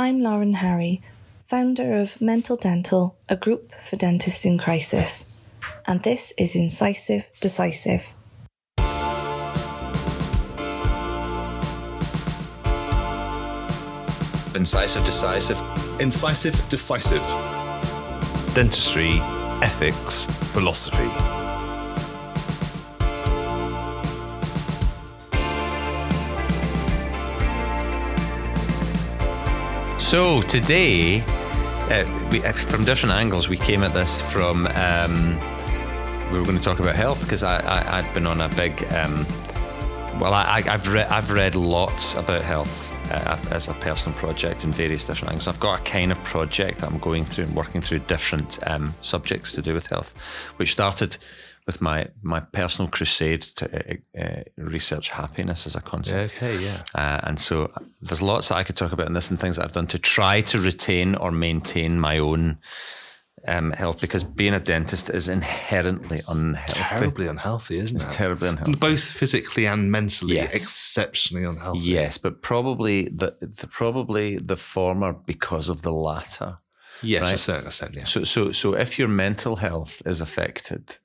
I'm Lauren Harry, founder of Mental Dental, a group for dentists in crisis. And this is Incisive Decisive. Incisive Decisive. Incisive Decisive. Dentistry, ethics, philosophy. So today, uh, we, uh, from different angles, we came at this from. Um, we were going to talk about health because I, I I'd been on a big. Um, well, I, I've read I've read lots about health uh, as a personal project in various different angles. I've got a kind of project that I'm going through and working through different um, subjects to do with health, which started with my my personal crusade to uh, uh, research happiness as a concept. okay, yeah. Uh, and so there's lots that I could talk about in this and things that I've done to try to retain or maintain my own um, health because being a dentist is inherently unhealthy. Terribly unhealthy, isn't It's it? terribly unhealthy. Both physically and mentally, Yes. exceptionally unhealthy. Yes, but probably the, the probably the former because of the latter. Yes, to a Right. certain extent, yeah. So so so if your mental health is affected,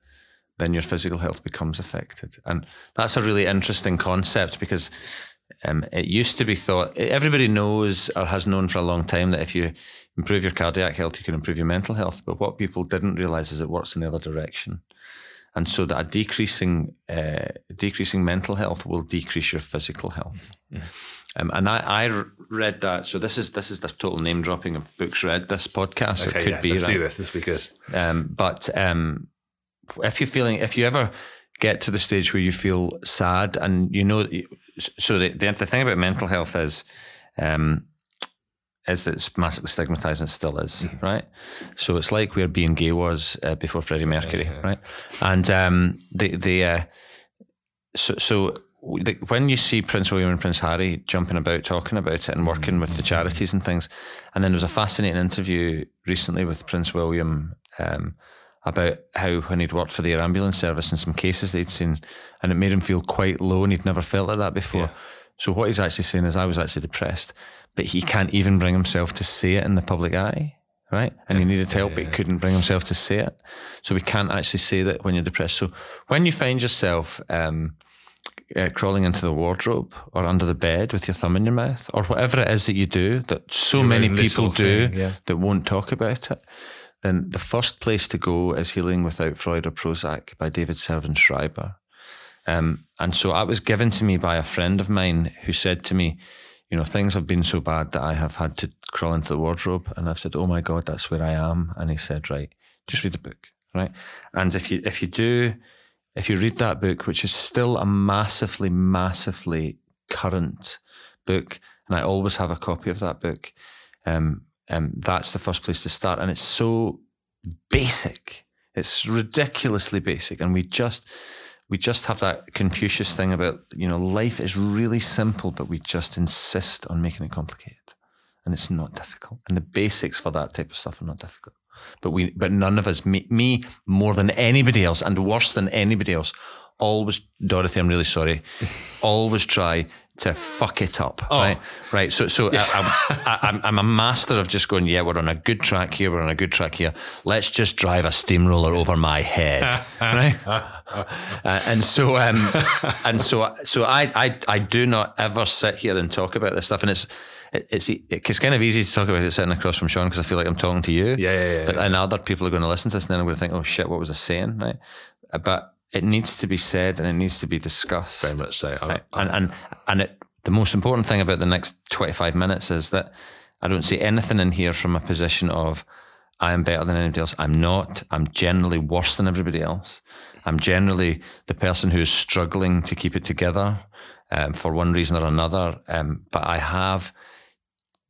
then your physical health becomes affected, and that's a really interesting concept because um, it used to be thought everybody knows or has known for a long time that if you improve your cardiac health, you can improve your mental health. But what people didn't realize is it works in the other direction, and so that a decreasing uh, decreasing mental health will decrease your physical health. Um, and I read that. So this is this is the total name dropping of books read. This podcast Okay, it could yeah, be let's right? do this. This will be good. Um, but um, if you're feeling, if you ever get to the stage where you feel sad and you know, you- so the, the, the thing about mental health is, um, is that it's massively stigmatized and still is, right? So it's like where being gay was uh, before Freddie Mercury, yeah. right? And um, the the uh, so so when you see Prince William and Prince Harry jumping about talking about it and working with the charities and things, and then there was a fascinating interview recently with Prince William um, about how when he'd worked for the air ambulance service and some cases they'd seen, and it made him feel quite low, and he'd never felt like that before. Yeah. So what he's actually saying is, I was actually depressed, but he can't even bring himself to say it in the public eye. Right, and he needed help, but he couldn't bring himself to say it. So we can't actually say that when you're depressed. So when you find yourself um, uh, crawling into the wardrobe or under the bed with your thumb in your mouth or whatever it is that you do that so Your many people do thing, yeah. that won't talk about it, the first place to go is Healing Without Freud or Prozac by David Servan Schreiber. Um, and so that was given to me by a friend of mine who said to me, you know, things have been so bad that I have had to crawl into the wardrobe. And I've said, oh my God, that's where I am. And he said, right, just read the book, right? And if you if you do, if you read that book, which is still a massively, massively current book, and I always have a copy of that book, um, um, that's the first place to start. And it's so basic. It's ridiculously basic. And we just we just have that Confucius thing about, you know, life is really simple, but we just insist on making it complicated. And it's not difficult. And the basics for that type of stuff are not difficult. But we but none of us, me, me more than anybody else, and worse than anybody else, always Dorothy, I'm really sorry, always try to fuck it up. Right. Right. So so I, I'm, I, I'm I'm a master of just going, yeah, we're on a good track here, we're on a good track here. Let's just drive a steamroller over my head. right. Uh, and so, um, and so, so I, I, I do not ever sit here and talk about this stuff, and it's, it, it's, it's kind of easy to talk about it sitting across from Sean because I feel like I'm talking to you. Yeah, yeah, yeah, But yeah. and other people are going to listen to this, and then I'm going to think, oh shit, what was I saying, right? Uh, But it needs to be said and it needs to be discussed. Very much so. I- Right. And and and it, the most important thing about the next 25 minutes is that I don't see anything in here from a position of I am better than anybody else. I'm not. I'm generally worse than everybody else. I'm generally the person who's struggling to keep it together um, for one reason or another. Um, but I have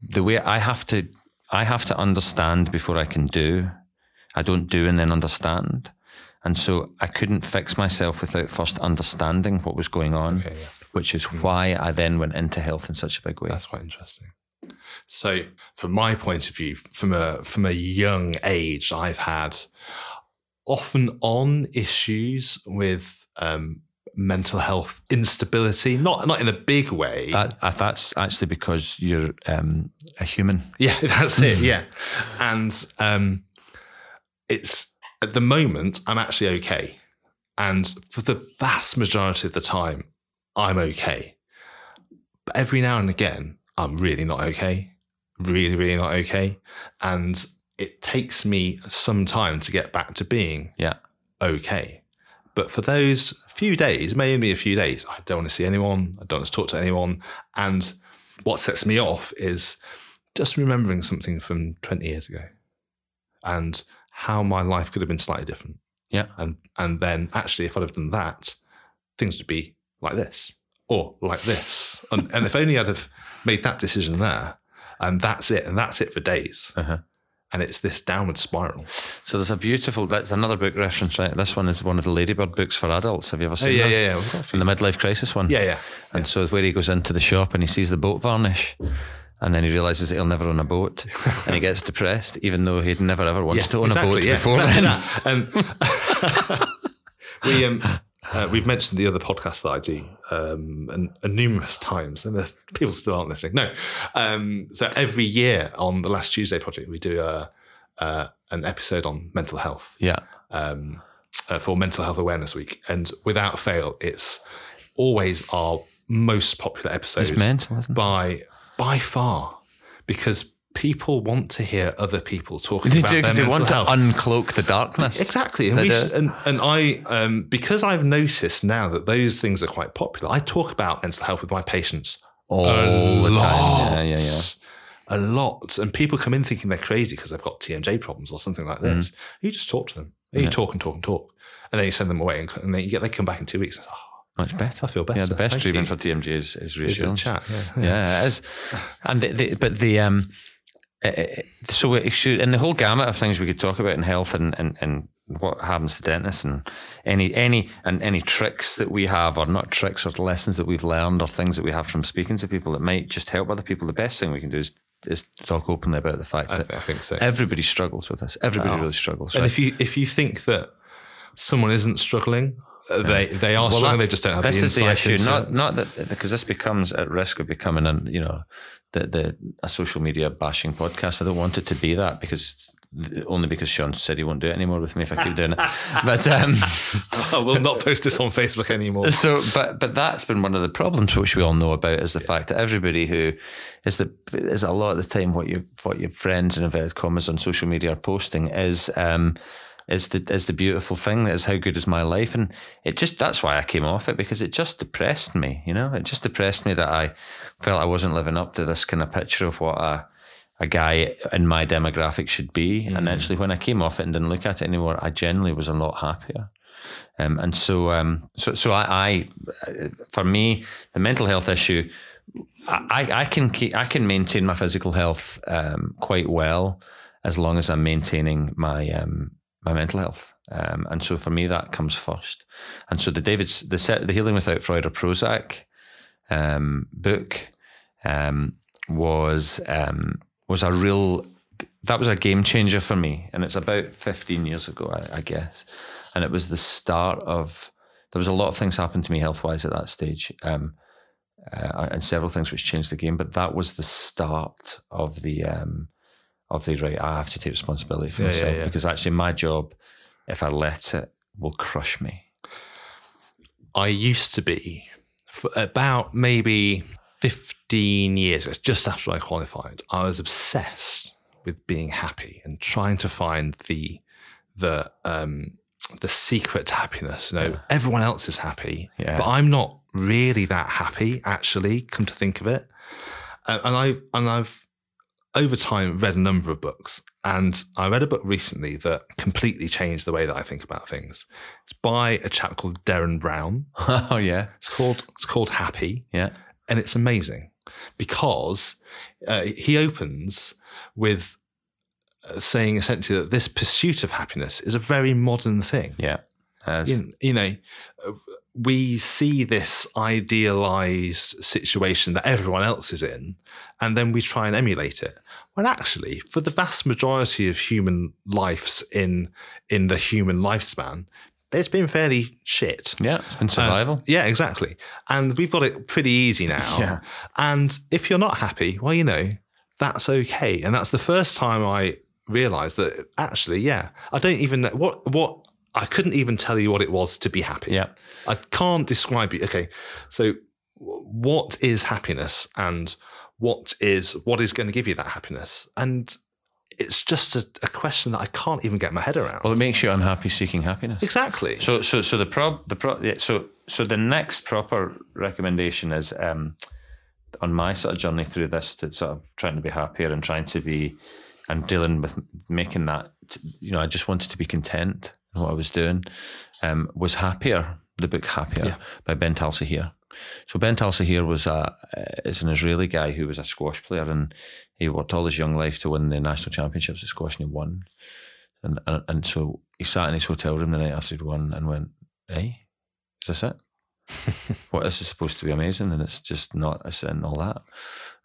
the way I have to. I have to understand before I can do. I don't do and then understand. And so I couldn't fix myself without first understanding what was going on, Okay, yeah. which is why I then went into health in such a big way. That's quite interesting. So, from my point of view, from a from a young age, I've had off and on issues with um, mental health instability, not not in a big way. That uh, that's actually because you're um, a human. Yeah, that's it. Yeah, and um, it's at the moment I'm actually okay, and for the vast majority of the time I'm okay. But every now and again I'm really not okay, really really not okay, and it takes me some time to get back to being Yeah. okay. But for those few days, maybe a few days, I don't want to see anyone. I don't want to talk to anyone. And what sets me off is just remembering something from 20 years ago and how my life could have been slightly different. Yeah. And and then actually, if I'd have done that, things would be like this or like this. And, and if only I'd have made that decision there, and that's it, and that's it for days. Uh-huh. And it's this downward spiral. So there's a beautiful. That's another book reference, right? This one is one of the Ladybird books for adults. Have you ever seen Oh, seen yeah, this? yeah, yeah. We've got a few. And the midlife crisis one. Yeah, yeah. And so where he goes into the shop and he sees the boat varnish. And then he realizes that he'll never own a boat, and he gets depressed, even though he'd never ever wanted to own a boat before exactly. Um, we um, uh, we've mentioned the other podcast that I do um, and, and numerous times, and people still aren't listening. No, um, so every year on the Last Tuesday project, we do a, uh, an episode on mental health Yeah, um, uh, for Mental Health Awareness Week, and without fail, it's always our most popular episode it's mental, isn't it? By far because people want to hear other people talking They about do their they mental want health. to uncloak the darkness. Exactly, and, we, and and I um, because I've noticed now that those things are quite popular. I talk about mental health with my patients All a the lot, time. Yeah, yeah, yeah. a lot, and people come in thinking they're crazy because they've got TMJ problems or something like this. You just talk to them, you Mm. Yeah. talk and talk and talk, and then you send them away, and, and then you get they come back in two weeks. And, oh, Much better. I feel better. Yeah, the best Thank treatment you. for TMJ is, is reassurance. chat, yeah, Yeah, it is. And the, the, but the um, uh, uh, so it should, and the whole gamut of things we could talk about in health and and and what happens to dentists and any any and any tricks that we have or not tricks or lessons that we've learned or things that we have from speaking to people that might just help other people. The best thing we can do is is talk openly about the fact I, that th- I think so. everybody struggles with this. Everybody Oh. really struggles. And right? if you if you think that someone isn't struggling, they they are Well, struggling. that- they just don't have this the is the issue. Not not that because this becomes at risk of becoming an you know the the a social media bashing podcast. I don't want it to be that because only because Sean said he won't do it anymore with me if I keep doing it. But um, I will not post this on Facebook anymore. so but but that's been one of the problems which we all know about is the fact that everybody who is the is a lot of the time what you what your friends and inverted commas on social media are posting is um is the is the beautiful thing that is how good is my life? And it just that's why I came off it because it just depressed me you know? It just depressed me that I felt I wasn't living up to this kind of picture of what a a guy in my demographic should be. And actually when I came off it and didn't look at it anymore I generally was a lot happier. Um, and so, um, so, so I, I, for me, the mental health issue, I, I can keep, I can maintain my physical health um, quite well as long as I'm maintaining my um, my mental health. Um, and so for me, that comes first. And so the David's the set, the Healing Without Freud or Prozac um, book um, was um, was a real that was a game changer for me, and it's about fifteen years ago, I, I guess. And it was the start of there was a lot of things happened to me health wise at that stage, um, uh, and several things which changed the game. But that was the start of the um, the right. I have to take responsibility for Yeah, yeah, myself yeah. because actually my job, if I let it, will crush me. I used to be for about maybe 15 years, it's just after I qualified, I was obsessed with being happy and trying to find the the um the secret to happiness. You know, everyone else is happy, Yeah. but I'm not really that happy actually, come to think of it. Uh, and I and I've over time read a number of books and I read a book recently that completely changed the way that I think about things. It's by a chap called Derren Brown. oh yeah, It's called it's called Happy, yeah, and it's amazing because uh, he opens with uh, saying essentially that this pursuit of happiness is a very modern thing. yeah. You, you know, uh, we see this idealized situation that everyone else is in, and then we try and emulate it. When actually, for the vast majority of human lives in in the human lifespan, it's been fairly shit. Yeah, it's been survival. Uh, yeah, exactly. And we've got it pretty easy now. Yeah. And if you're not happy, well, you know, that's okay. And that's the first time I realized that actually, yeah, I don't even know what, what, I couldn't even tell you what it was to be happy. yeah. I can't describe it. Okay. So what is happiness and what is, what is going to give you that happiness? And it's just a, a question that I can't even get my head around. Well, it makes you unhappy seeking happiness. exactly. So, so, so the prob, the pro, yeah, so, so the next proper recommendation is um, on my sort of journey through this to sort of trying to be happier and trying to be and dealing with making that. You know, I just wanted to be content in what I was doing. Um, was happier. The book Happier Yeah. by Ben Talsahir. So Ben Talsahir was a is an Israeli guy who was a squash player and he worked all his young life to win the national championships at squash and he won. And, and and so he sat in his hotel room the night after he'd won and went, "Hey, is this it? what this is supposed to be amazing, and it's just not. It's and all that."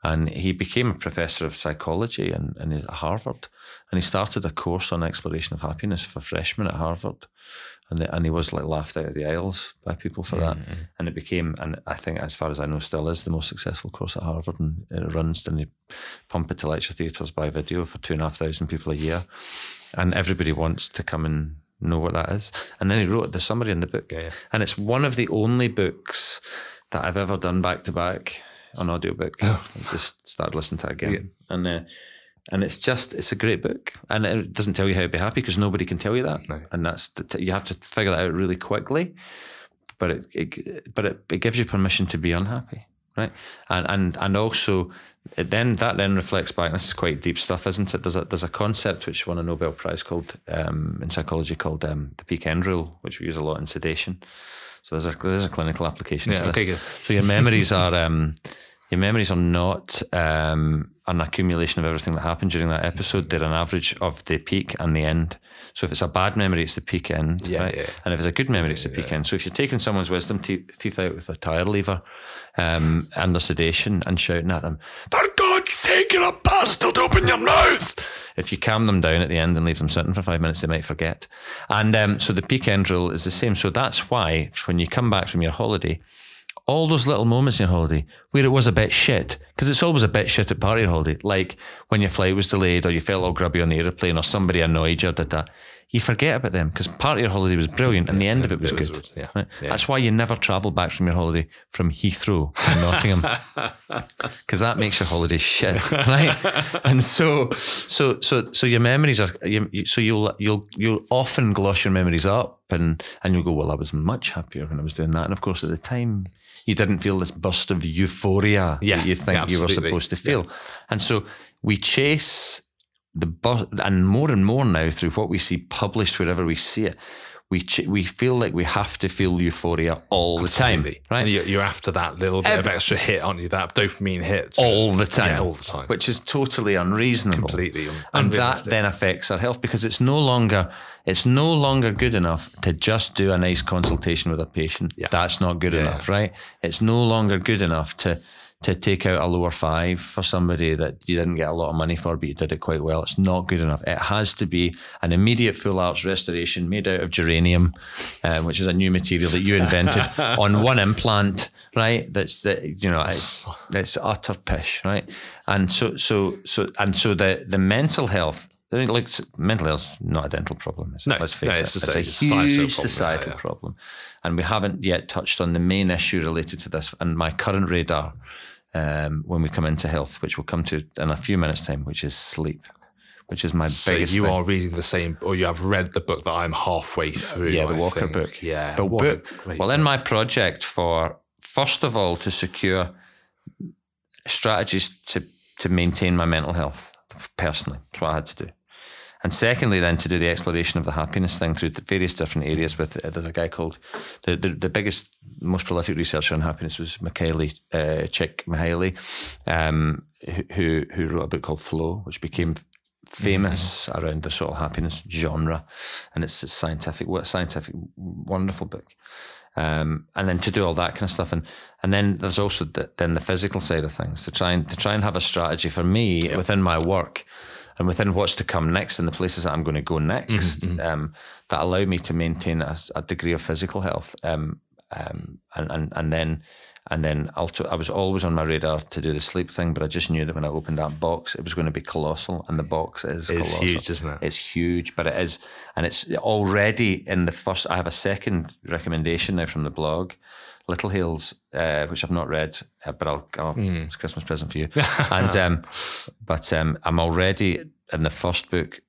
And he became a professor of psychology and and at Harvard, and he started a course on exploration of happiness for freshmen at Harvard, and the, and he was like laughed out of the aisles by people for that, mm-hmm. and it became, and I think as far as I know, still is the most successful course at Harvard, and it runs and they pump it to lecture theatres by video for two and a half thousand people a year, and everybody wants to come and know what that is. And then he wrote the summary in the book, Yeah, and it's one of the only books that I've ever done back to back on audiobook. I just started listening to it again, Yeah. and uh, and it's just it's a great book, and it doesn't tell you how to be happy because nobody can tell you that, No. and that's the t- you have to figure that out really quickly. But it, it but it, it gives you permission to be unhappy, right? And and and also it then that then reflects back. This is quite deep stuff, isn't it? There's a there's a concept which won a Nobel Prize called um, in psychology called um, the peak end rule, which we use a lot in sedation. So there's a there's a clinical application. Yeah, to this. okay, good. So your memories are um, your memories are not um, an accumulation of everything that happened during that episode. They're an average of the peak and the end. So if it's a bad memory, it's the peak end, Yeah, right? yeah. And if it's a good memory, it's the peak end. So if you're taking someone's wisdom te- teeth out with a tire lever um, and the sedation and shouting at them, "For God's sake, you're a bastard! Open your mouth!" If you calm them down at the end and leave them sitting for five minutes, they might forget. And um, so the peak end rule is the same. So that's why when you come back from your holiday, all those little moments in your holiday where it was a bit shit, because it's always a bit shit at part of your holiday, like when your flight was delayed or you felt all grubby on the aeroplane or somebody annoyed you or did that. You forget about them because part of your holiday was brilliant and the end of it was it was good. good, yeah. Right? Yeah. That's why you never travel back from your holiday from Heathrow to Nottingham because that makes your holiday shit, right? and so, so, so, so your memories are. You, you- so you'll you'll you'll often gloss your memories up, and and you'll go, well, I was much happier when I was doing that, and of course, at the time, you didn't feel this burst of euphoria Yeah, that you think yeah, you were supposed to feel, and so we chase the and more and more now through what we see published wherever we see it. We, ch- we feel like we have to feel euphoria all the time, right? And you're, you're after that little bit of extra hit, aren't you? That dopamine hit. all the time. Yeah, all the time. Which is totally unreasonable. Completely un- And that then affects our health because it's no longer it's no longer good enough to just do a nice consultation with a patient. Yeah. That's not good Yeah, enough, right? It's no longer good enough to to take out a lower five for somebody that you didn't get a lot of money for, but you did it quite well. It's not good enough. It has to be an immediate full arch restoration made out of geranium, uh, which is a new material that you invented on one implant, right? That's that you know, it's, it's utter pish, right? And so so so and so the the mental health. I mean, like mental health is not a dental problem. Is it? No, let's face no, it. it's It's, a- huge problem, societal yeah, problem, and we haven't yet touched on the main issue related to this. And my current radar, um, when we come into health, which we'll come to in a few minutes' time, which is sleep, which is my so biggest. you thing. are reading the same, or you have read the book that I'm halfway through. yeah, the I Walker think. book. Yeah, but book. Well, in my project for first of all to secure strategies to to maintain my mental health personally, that's what I had to do. And secondly, then to do the exploration of the happiness thing through the various different areas. With uh, there's a guy called the, the the biggest, most prolific researcher on happiness was Mihaly uh, Csikszentmihalyi, um, who- who wrote a book called Flow, which became famous around the sort of happiness genre, and it's a scientific, scientific, wonderful book. Um, and then to do all that kind of stuff, and and then there's also the, then the physical side of things to try and to try and have a strategy for me within my work and within what's to come next and the places that I'm going to go next um, that allow me to maintain a, a degree of physical health. Um, um, and, and and then and then ulti- I was always on my radar to do the sleep thing, but I just knew that when I opened that box, it was going to be colossal, and the box is It's colossal. huge, isn't it? It's huge, but it is, and it's already in the first. I have a second recommendation now from the blog, Little Hills, uh, which I've not read, uh, but I'll, I'll Hmm. it's a Christmas present for you. and um, but um, I'm already in the first book,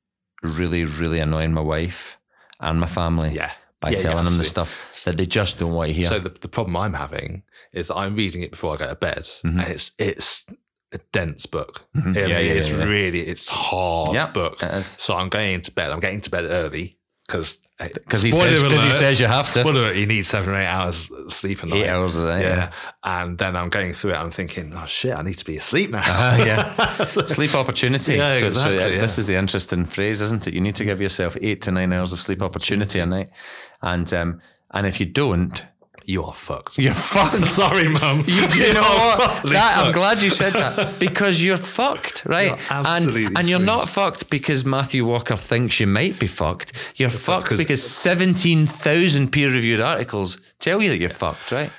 really, really annoying my wife and my family Yeah. By Yeah, yeah, telling them the stuff that they just don't want to hear. So the, the problem I'm having is that I'm reading it before I go to bed, Mhm. and it's it's a dense book. Mhm. I Yeah, yeah, it's yeah, yeah. really it's hard Yeah, book. it. So I'm going to bed. I'm getting to bed early because Because he says- he says you have to. Spoiler alert, you need seven or eight hours sleep a night. Eight hours a day. Yeah. Yeah. and then I'm going through it. I'm thinking, oh shit, I need to be asleep now. Uh, yeah. Sleep opportunity. Yeah, so, so, exactly, uh, This is the interesting phrase, isn't it? You need to give yourself eight to nine hours of sleep opportunity a night, and um, and if you don't, you are fucked. you're fucked. Sorry, mum. You, you know what? That, I'm glad you said that because you're fucked, right? You're absolutely and and you're not fucked because Matthew Walker thinks you might be fucked. You're, fucked because 17,000 peer-reviewed articles tell you that you're fucked, right?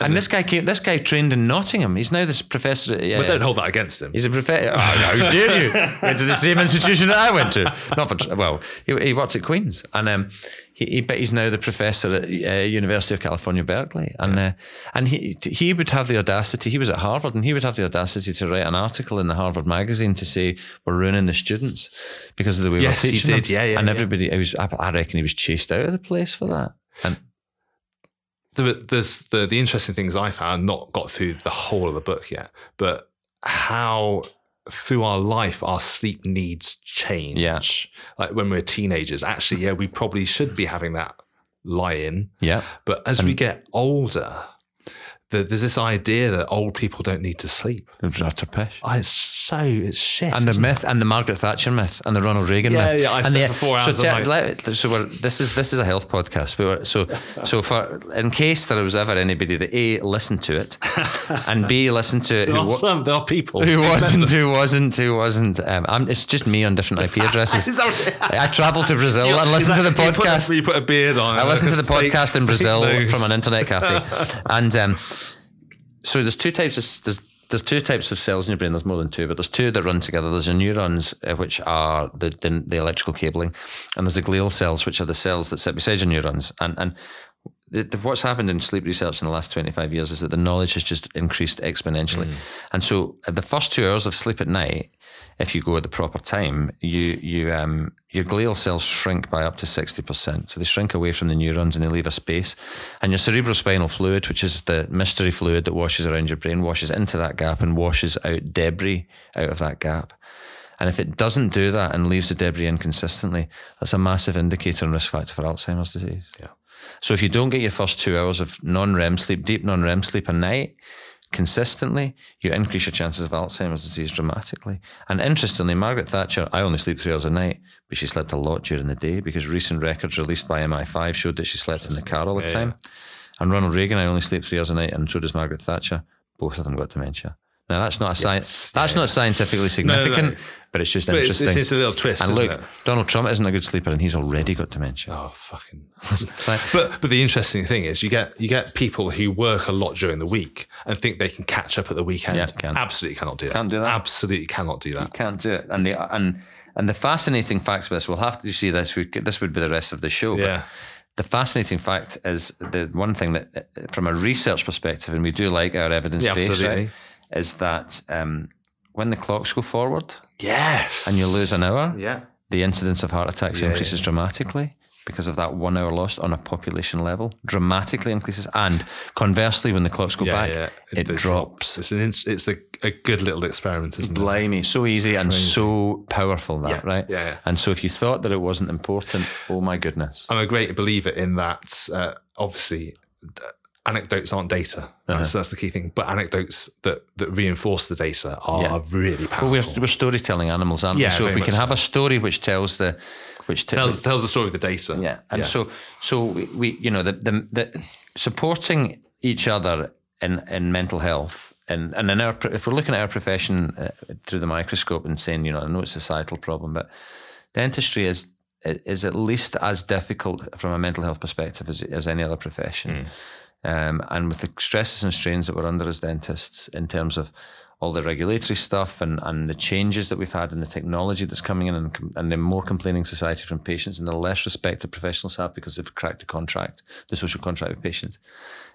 And this guy came. This guy trained in Nottingham. He's now this professor. At, uh, But don't hold that against him. He's a professor. Oh, how dare you? Went to the same institution that I went to. Not for well, he, he worked at Queens, and um, he, he but he's now the professor at uh, University of California, Berkeley, and uh, and he he would have the audacity. He was at Harvard, and he would have the audacity to write an article in the Harvard magazine to say we're ruining the students because of the way Yes, we're teaching he did. them. Yeah, yeah, And yeah. everybody, I was, I, I reckon he was chased out of the place for that. And the, there's the the interesting things I found. Not got through the whole of the book yet, but how through our life our sleep needs change. Yeah. like when we're teenagers. Actually, yeah, we probably should be having that lie in, yeah, but as we get older, the, there's this idea that old people don't need to sleep. it was utter pish. Oh, it's so it's shit. and the isn't it? myth and the Margaret Thatcher myth and the Ronald Reagan Yeah, myth. yeah, I and the, for four so hours te- night. let- so we're, this is this is a health podcast. We're, so so for in case there was ever anybody that a listened to it and b listened to it there who, are some there are people who wasn't who wasn't who wasn't. Um, I'm, it's just me on different IP addresses. I travel to Brazil and Is listen to the you put a- podcast. You put a beard on. I listened to the podcast in Brazil from an internet cafe, and um, so there's two types of there's there's two types of cells in your brain. There's more than two, but there's two that run together. There's your neurons, uh, which are the, the the electrical cabling, and there's the glial cells, which are the cells that sit beside your neurons. And and what's happened in sleep research in the last 25 years is that the knowledge has just increased exponentially. And so, the first two hours of sleep at night, if you go at the proper time, you you um your glial cells shrink by up to 60%. So they shrink away from the neurons and they leave a space. And your cerebrospinal fluid, which is the mystery fluid that washes around your brain, washes into that gap and washes out debris out of that gap. And if it doesn't do that and leaves the debris inconsistently, that's a massive indicator and risk factor for Alzheimer's disease. Yeah. So if you don't get your first two hours of non-REM sleep, deep non-REM sleep a night, consistently, you increase your chances of Alzheimer's disease dramatically. And interestingly, Margaret Thatcher, I only sleep three hours a night, but she slept a lot during the day because recent records released by MI5 showed that she slept in the car all the Yeah, time. And Ronald Reagan, I only sleep three hours a night, and so does Margaret Thatcher. Both of them got dementia. Now that's not a science. That's not scientifically significant, but it's just But interesting. it's, it's a little twist, and isn't look, it? Donald Trump isn't a good sleeper, and he's already got dementia. Oh fucking! But but the interesting thing is, you get you get people who work a lot during the week and think they can catch up at the weekend. Yeah, can't. Absolutely cannot do that. Can't do that. Absolutely cannot do that. can't do it. And the and and the fascinating facts of this, we'll have to see this. We, this would be the rest of the show. Yeah. But the fascinating fact is the one thing that, from a research perspective, and we do like our evidence Yeah, absolutely. right, is that um, when the clocks go forward Yes. and you lose an hour, Yeah. the incidence of heart attacks Yeah, increases dramatically because of that one hour lost on a population level. Dramatically increases, and conversely, when the clocks go Yeah, back, yeah. it, drops. It's an it's a, a good little experiment, isn't it? Blimey, so easy and so powerful that, Yeah, right? yeah, yeah. And so if you thought that it wasn't important, oh my goodness. I'm a great believer in that. Uh, obviously, anecdotes aren't data. Uh-huh. That's, that's the key thing. But anecdotes that, that reinforce the data are Yeah. really powerful. Well, we're, we're storytelling animals, aren't Yeah, we? So if we can much have a story which tells the, which t- tells tells the story of the data. yeah, and so so we, we you know the, the the supporting each other in in mental health and and in our if we're looking at our profession uh, through the microscope and saying, you know, I know it's a societal problem, but dentistry is is at least as difficult from a mental health perspective as, as any other profession. Um, and with the stresses and strains that we're under as dentists in terms of all the regulatory stuff and, and the changes that we've had and the technology that's coming in and, and the more complaining society from patients and the less respect that professionals have because they've cracked the contract, the social contract with patients.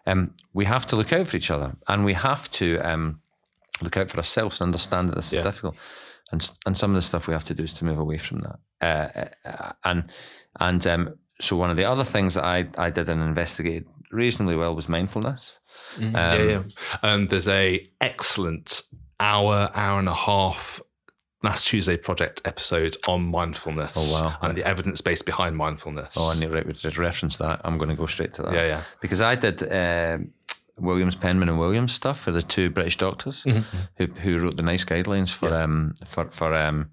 Um, we have to look out for each other and we have to um, look out for ourselves and understand that this Yeah. is difficult. And, and some of the stuff we have to do is to move away from that. Uh, uh, and and um, so one of the other things that I, I did and investigated reasonably well was mindfulness. Um, yeah, yeah. Um, there's a excellent hour, hour and a half last Tuesday project episode on mindfulness. Oh, wow. And the evidence base behind mindfulness. Oh, I need right, we just reference that. I'm going to go straight to that. Yeah, yeah. Because I did um Williams, Penman, and Williams stuff for the two British doctors Mm-hmm. who who wrote the NICE guidelines for um for for um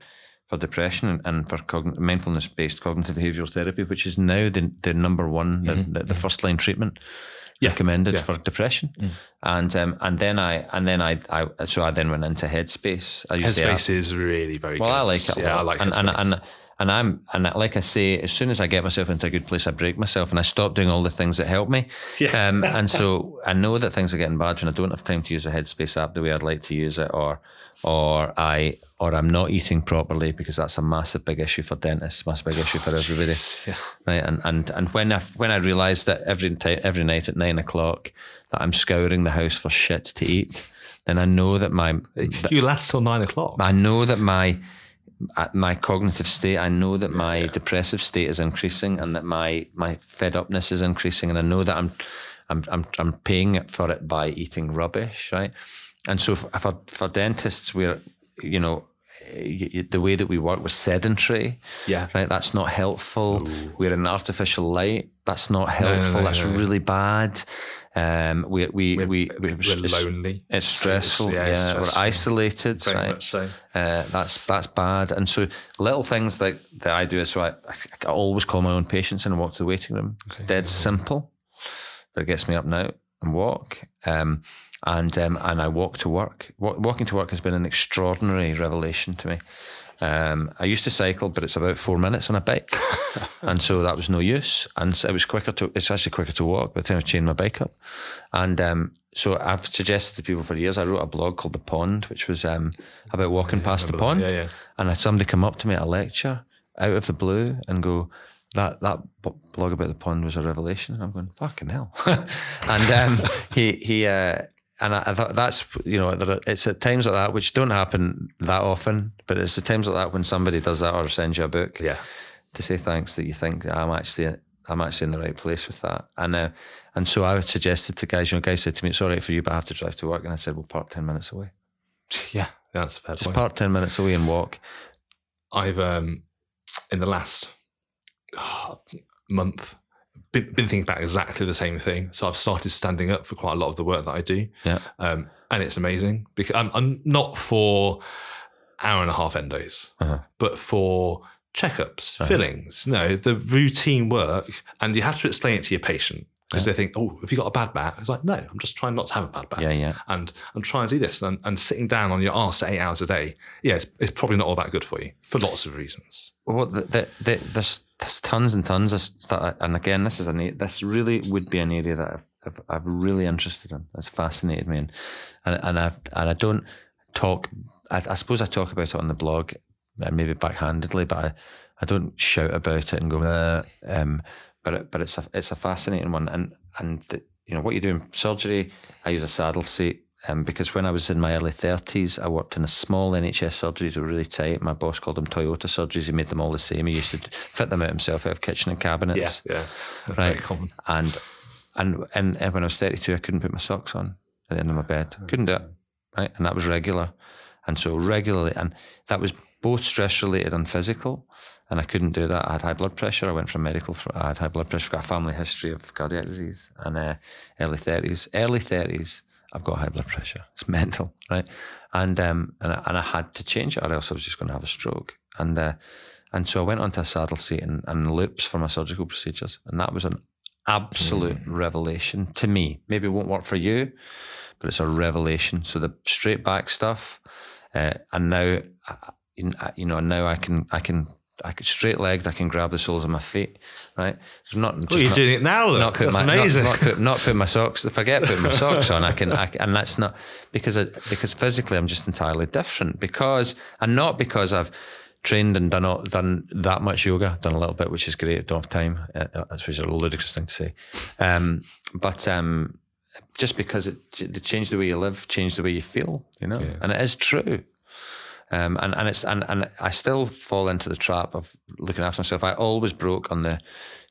for depression and, and for cogn- mindfulness based cognitive behavioral therapy, which is now the the number one the, the, the first line treatment recommended Mm-hmm. yeah. Mm. for depression. And um and then I and then I I so I then went into Headspace. I used the app. Headspace is really very Well, good. I like it. Yeah, lot. I like and, Headspace. and, and and I'm and like I say, as soon as I get myself into a good place, I break myself and I stop doing all the things that help me. Yeah. Um, and so I know that things are getting bad when I don't have time to use a Headspace app the way I'd like to use it, or or I or I'm not eating properly because that's a massive big issue for dentists, massive big issue for everybody. Yeah. Right, and and and when I when I realised that every ti every night at nine o'clock that I'm scouring the house for shit to eat, then I know that my you last till nine o'clock. I know that my uh, my cognitive state, I know that my depressive state is increasing, and that my my fed upness is increasing, and I know that I'm I'm I'm I'm paying for it by eating rubbish, right? And so for for, for dentists, we're you know the way that we work, we're sedentary, Yeah. right? That's not helpful. We're in artificial light. That's not no, helpful. no, That's no. really bad. Um, we we we, we We're it's- lonely. It's stressful. yeah, Yeah, it's stressful. we're isolated. Very right? so. Uh, that's that's bad. And so little things like that I do. So I, I always call my own patients and walk to the waiting room. Dead simple, That gets me up now and walk. Um, and um, and I walk to work. Wa- walking to work has been an extraordinary revelation to me. Um, I used to cycle, but it's about four minutes on a bike, and so that was no use. And so it was quicker to. It's actually quicker to walk by the time I chained my bike up. And um, so I've suggested to people for years. I wrote a blog called The Pond, which was um, about walking past the pond. Yeah, yeah. And I had somebody come up to me at a lecture out of the blue and go, that that blog about the pond was a revelation. And I'm going, fucking hell. and um, he he uh, and I, I thought that's you know it's at times like that which don't happen that often, but it's at times like that when somebody does that or sends you a book Yeah. to say thanks that you think I'm actually I'm actually in the right place with that. And uh, and so I suggested to guys, you know, guys said to me, it's all right for you, but I have to drive to work. And I said, well, park ten minutes away. Yeah. That's a fair Just point. park ten minutes away and walk. I've um in the last ah, month been, been thinking about exactly the same thing. So I've started standing up for quite a lot of the work that I do, Yeah. um, and it's amazing because I'm, I'm not for hour and a half endos, Uh-huh. but for checkups, fillings, no, the routine work, and you have to explain it to your patient because they think, oh, have you got a bad back? It's like, no, I'm just trying not to have a bad back. Yeah, yeah. And I'm trying to do this, and, and sitting down on your arse for eight hours a day, yeah, it's, it's probably not all that good for you for lots of reasons. Well, the, the, the, there's there's tons and tons of stuff, and again, this is an a- this really would be an area that I've, I've, I'm really interested in. It's fascinated me, and and, and I've and I don't talk. I, I suppose I talk about it on the blog, uh, maybe backhandedly, but I, I don't shout about it and go. "Uh," um, but it, but it's a it's a fascinating one, and and the, you know what you do in surgery. I use a saddle seat. Um, because when I was in my early 30s, I worked in a small NHS surgeries were really tight. My boss called them Toyota surgeries. He made them all the same. He used to fit them out himself out of kitchen and cabinets. yeah, Right. very common. And, and and and when I was 32, I couldn't put my socks on at the end of my bed. Couldn't do it. Right. And that was regular. And so regularly, and that was both stress related and physical. And I couldn't do that. I had high blood pressure. I went from medical. For, I had high blood pressure. Got a family history of cardiac disease and uh, early 30s. Early 30s, I've got high blood pressure. It's mental, right? And um, and I, and I had to change it, or else I was just going to have a stroke. And uh, and so I went onto a saddle seat and, and loupes for my surgical procedures, and that was an absolute revelation to me. Maybe it won't work for you, but it's a revelation. So the straight back stuff, uh, and now, you know, now I can, I can, I can straight legged. I can grab the soles of my feet. Right, it's not. Just you're not- doing it now, look. not put That's my, amazing. Not, not, put, not put my socks. Forget putting my socks on. I can, I, and that's not because I, because physically I'm just entirely different. Because and not because I've trained and done all, done that much yoga. Done a little bit, which is great. I Don't have time. Uh, That's which is a ludicrous thing to say. Um, but um, just because it, it changed the way you live, changed the way you feel. You know, Yeah. and it is true. Um, and, and it's and, and I still fall into the trap of looking after myself. I always broke on the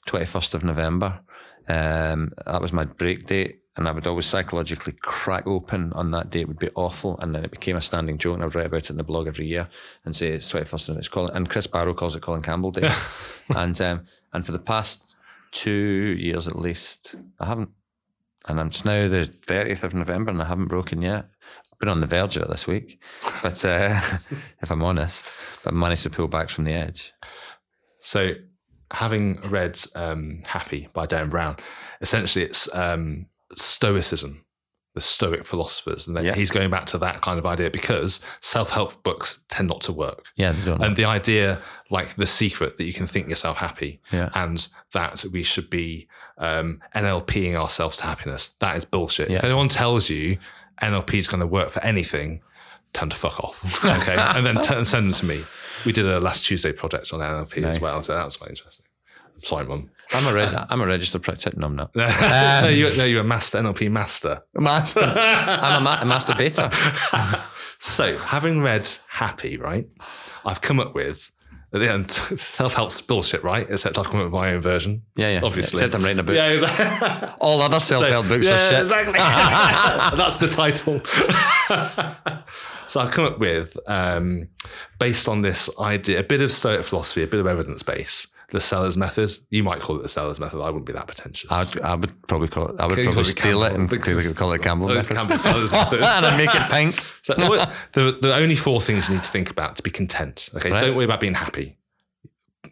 twenty first of November. Um, that was my break date, and I would always psychologically crack open on that date. It would be awful, and then it became a standing joke. And I would write about it in the blog every year and say it's twenty first, and it's Colin. And Chris Barrow calls it Colin Campbell Day. and um, and for the past two years at least, I haven't. And it's now the thirtieth of November, and I haven't broken yet been on the verge of it this week, but uh, if I'm honest, but managed to pull back from the edge. So, having read um, Happy by Dan Brown, essentially it's um, Stoicism, the Stoic philosophers. And then Yeah. he's going back to that kind of idea because self help books tend not to work. Yeah, they don't. And the idea, like the secret that you can think yourself happy yeah, and that we should be um, NLPing ourselves to happiness, that is bullshit. If anyone tells you NLP is going to work for anything, them to fuck off. Okay. and then t- send them to me. We did a last Tuesday project on NLP as well. So that was quite interesting. I'm sorry, mum. I'm a reg- I'm a registered practitioner. No, I'm not. no, you, no, you're a master NLP master. Master. I'm a, ma- a masturbator. So, having read Happy, right, I've come up with at the end self help's bullshit, right? Except I've come up with my own version. Yeah, yeah. Obviously. Except I'm writing a book. Yeah, exactly. All other self-help books yeah, are shit. Exactly. That's the title. so I've come up with, um, based on this idea, a bit of Stoic philosophy, a bit of evidence base, the seller's method. You might call it the seller's method. I wouldn't be that pretentious. I'd, I would probably call it. I would probably steal it and call it Campbell Oh, method. Campbell seller's method. and I make it pink. So the, the, the only four things you need to think about to be content. Okay, Right. don't worry about being happy.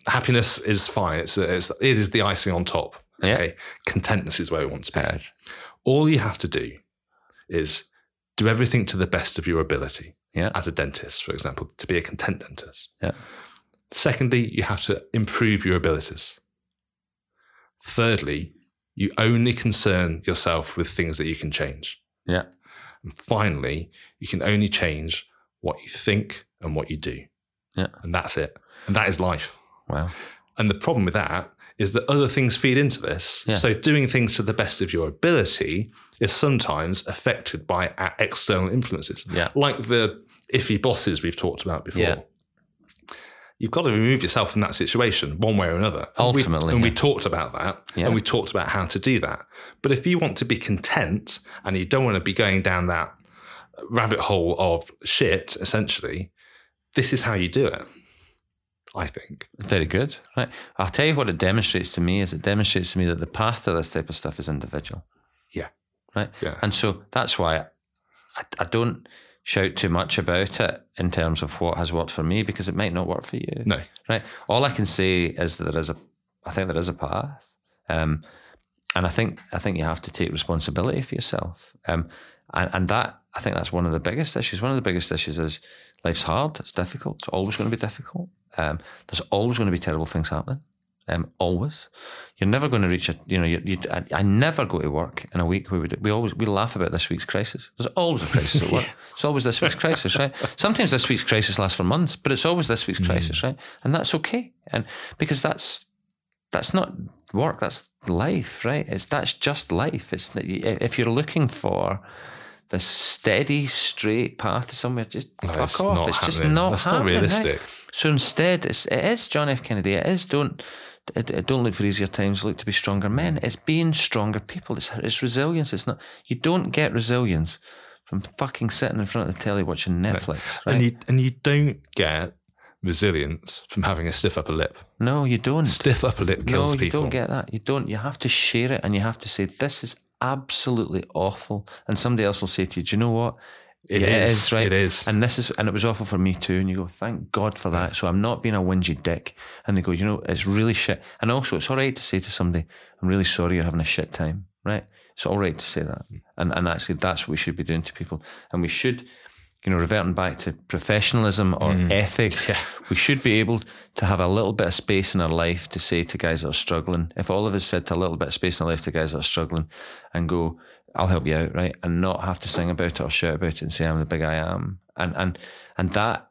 Happiness is fine. It's, it's it is the icing on top. Yeah. Okay, contentness is where we want to be. Right. All you have to do is do everything to the best of your ability. Yeah. As a dentist, for example, to be a content dentist. Yeah. Secondly, you have to improve your abilities. Thirdly, you only concern yourself with things that you can change. Yeah. And finally, you can only change what you think and what you do. Yeah. And that's it. And that is life. Wow. And the problem with that is that other things feed into this. Yeah. So doing things to the best of your ability is sometimes affected by external influences, Yeah. like the iffy bosses we've talked about before. Yeah. You've got to remove yourself from that situation one way or another. And we- Ultimately, and we talked about that, Yeah. and we talked about how to do that. But if you want to be content and you don't want to be going down that rabbit hole of shit, essentially, this is how you do it. I think. Very good. Right. I'll tell you what it demonstrates to me is it demonstrates to me that the path to this type of stuff is individual. Yeah. Right. Yeah. And so that's why I, I don't shout too much about it in terms of what has worked for me because it might not work for you. No. Right. All I can say is that there is a, I think there is a path. Um, and I think I think you have to take responsibility for yourself. Um, and, and that I think that's one of the biggest issues. One of the biggest issues is life's hard. It's difficult. It's always going to be difficult. Um, there's always going to be terrible things happening. Um, always. You're never going to reach a. You know, you, you, I, I never go to work in a week we, do- we always we laugh about this week's crisis. There's always a crisis at work. It's always this week's crisis, right? Sometimes this week's crisis lasts for months, but it's always this week's crisis, right? And that's okay. And because that's that's not work. That's life, right? It's that's just life. It's if you're looking for the steady, straight path to somewhere, just No, fuck it's off. not it's just not That's not happening, right? realistic. So instead, it's, it is John F. Kennedy. It is don't it, it- don't look for easier times. Look to be stronger men. It's being stronger people. It's it's resilience. It's not. You don't get resilience from fucking sitting in front of the telly watching Netflix. Right? And you and you don't get resilience from having a stiff upper lip. no, you don't. Stiff upper lip kills people. no, you people. don't get that. You don't. You have to share it, and you have to say this is absolutely awful. And somebody else will say to you, "Do you know what? It it is, is, right? It is. And this is, and it was awful for me too. And you go, thank God for that. So I'm not being a whingy dick. And they go, you know, it's really shit. And also, it's all right to say to somebody, I'm really sorry you're having a shit time, right? It's all right to say that. Mm. And and actually, that's what we should be doing to people. And we should, you know, reverting back to professionalism or mm. ethics, Yeah. we should be able to have a little bit of space in our life to say to guys that are struggling. If all of us said to a little bit of space in our life to guys that are struggling and go, I'll help you out, right? And not have to sing about it or shout about it and say I'm the big I am. And and and that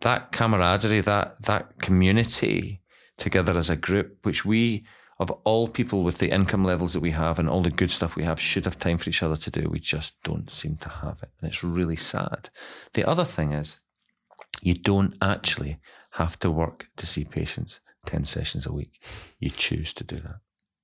that camaraderie, that that community together as a group, which we of all people with the income levels that we have and all the good stuff we have should have time for each other to do. We just don't seem to have it. And it's really sad. The other thing is you don't actually have to work to see patients 10 sessions a week. You choose to do that,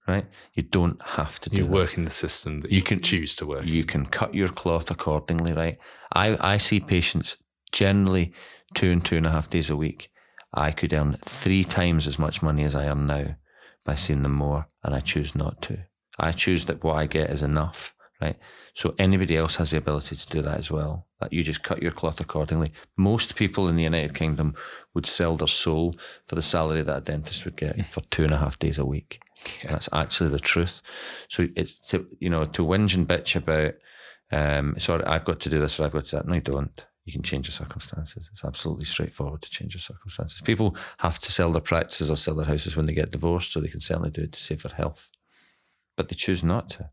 right? You don't have to do you that. work in the system that you, You can can- choose to work. You can cut your cloth accordingly, right? I, I see patients generally two and two and a half days a week. I could earn three times as much money as I earn now by seeing them more, and I choose not to. I choose that what I get is enough, right? So anybody else has the ability to do that as well. That you just cut your cloth accordingly. Most people in the United Kingdom would sell their soul for the salary that a dentist would get for two and a half days a week. That's actually the truth. So it's to you know to whinge and bitch about. Um, sorry, I've got to do this or I've got to that. No, you don't. You can change your circumstances. It's absolutely straightforward to change your circumstances. People have to sell their practices or sell their houses when they get divorced, so they can certainly do it to save their health. But they choose not to.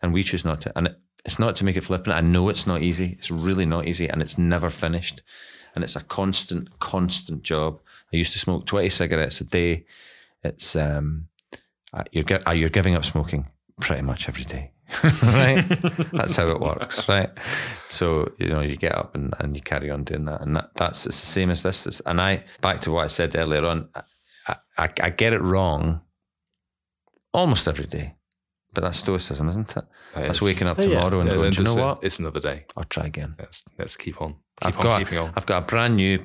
And we choose not to. And it's not to make it flippant. I know it's not easy. It's really not easy and it's never finished. And it's a constant, constant job. I used to smoke 20 cigarettes a day. It's, um, you're, uh, you're giving up smoking pretty much every day. right? That's how it works, right? So, you know, you get up and, and you carry on doing that. And that, that's it's the same as this. It's- and I, back to what I said earlier on, I, I, I get it wrong almost every day. But that's stoicism, isn't it? That's is. waking up Oh, yeah. tomorrow and Yeah, going, then do you know just, uh, what? It's another day. I'll try again. Let's let's keep on. Keep I've on got, keeping on. I've got a brand new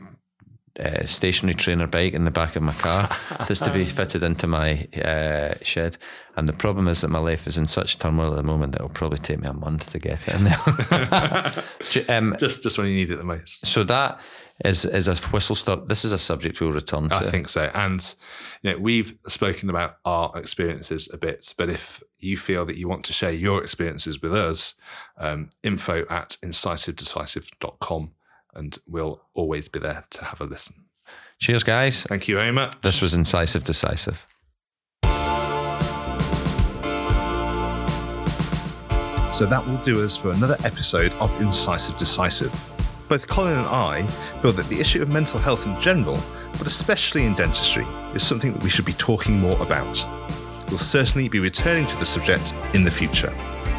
uh, stationary trainer bike in the back of my car that's to be fitted into my uh, shed. And the problem is that my life is in such turmoil at the moment that it'll probably take me a month to get it in there. Um, just just when you need it the most. so that is is a whistle stop. This is a subject we'll return to. I think so. And you know, we've spoken about our experiences a bit, but if you feel that you want to share your experiences with us, um, info at incisivedecisive.com and we'll always be there to have a listen. Cheers, guys. Thank you very much. This was incisive, decisive. So that will do us for another episode of Incisive Decisive. Both Colin and I feel that the issue of mental health in general, but especially in dentistry, is something that we should be talking more about. We'll certainly be returning to the subject in the future.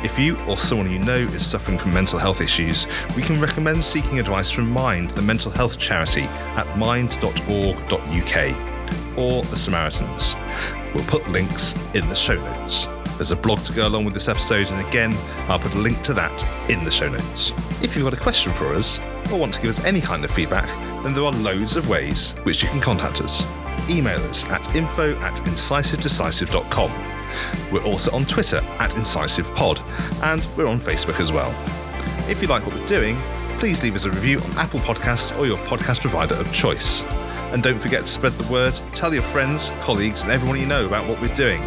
If you or someone you know is suffering from mental health issues, we can recommend seeking advice from Mind, the mental health charity, at mind.org.uk or the Samaritans. We'll put links in the show notes. There's a blog to go along with this episode, and again, I'll put a link to that in the show notes. If you've got a question for us, or want to give us any kind of feedback, then there are loads of ways which you can contact us. Email us at info at incisivedecisive.com. We're also on Twitter at IncisivePod, and we're on Facebook as well. If you like what we're doing, please leave us a review on Apple Podcasts or your podcast provider of choice. And don't forget to spread the word, tell your friends, colleagues, and everyone you know about what we're doing.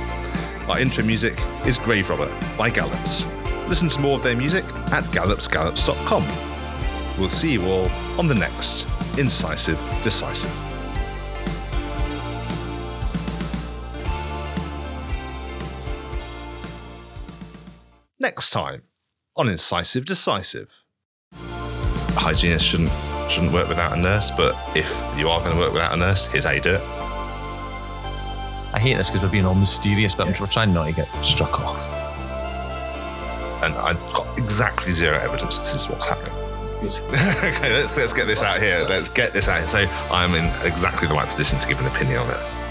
Our intro music is Grave Robber by Gallops. Listen to more of their music at gallopsgallops.com. We'll see you all on the next Incisive Decisive. Next time on Incisive Decisive. A hygienist shouldn't shouldn't work without a nurse, but if you are going to work without a nurse, here's how you do it. I hate this because we're being all mysterious, but I'm we're trying not to get struck off. And I've got exactly zero evidence this is what's happening. okay, let's let's get this out here. Let's get this out. Here. So I'm in exactly the right position to give an opinion on it.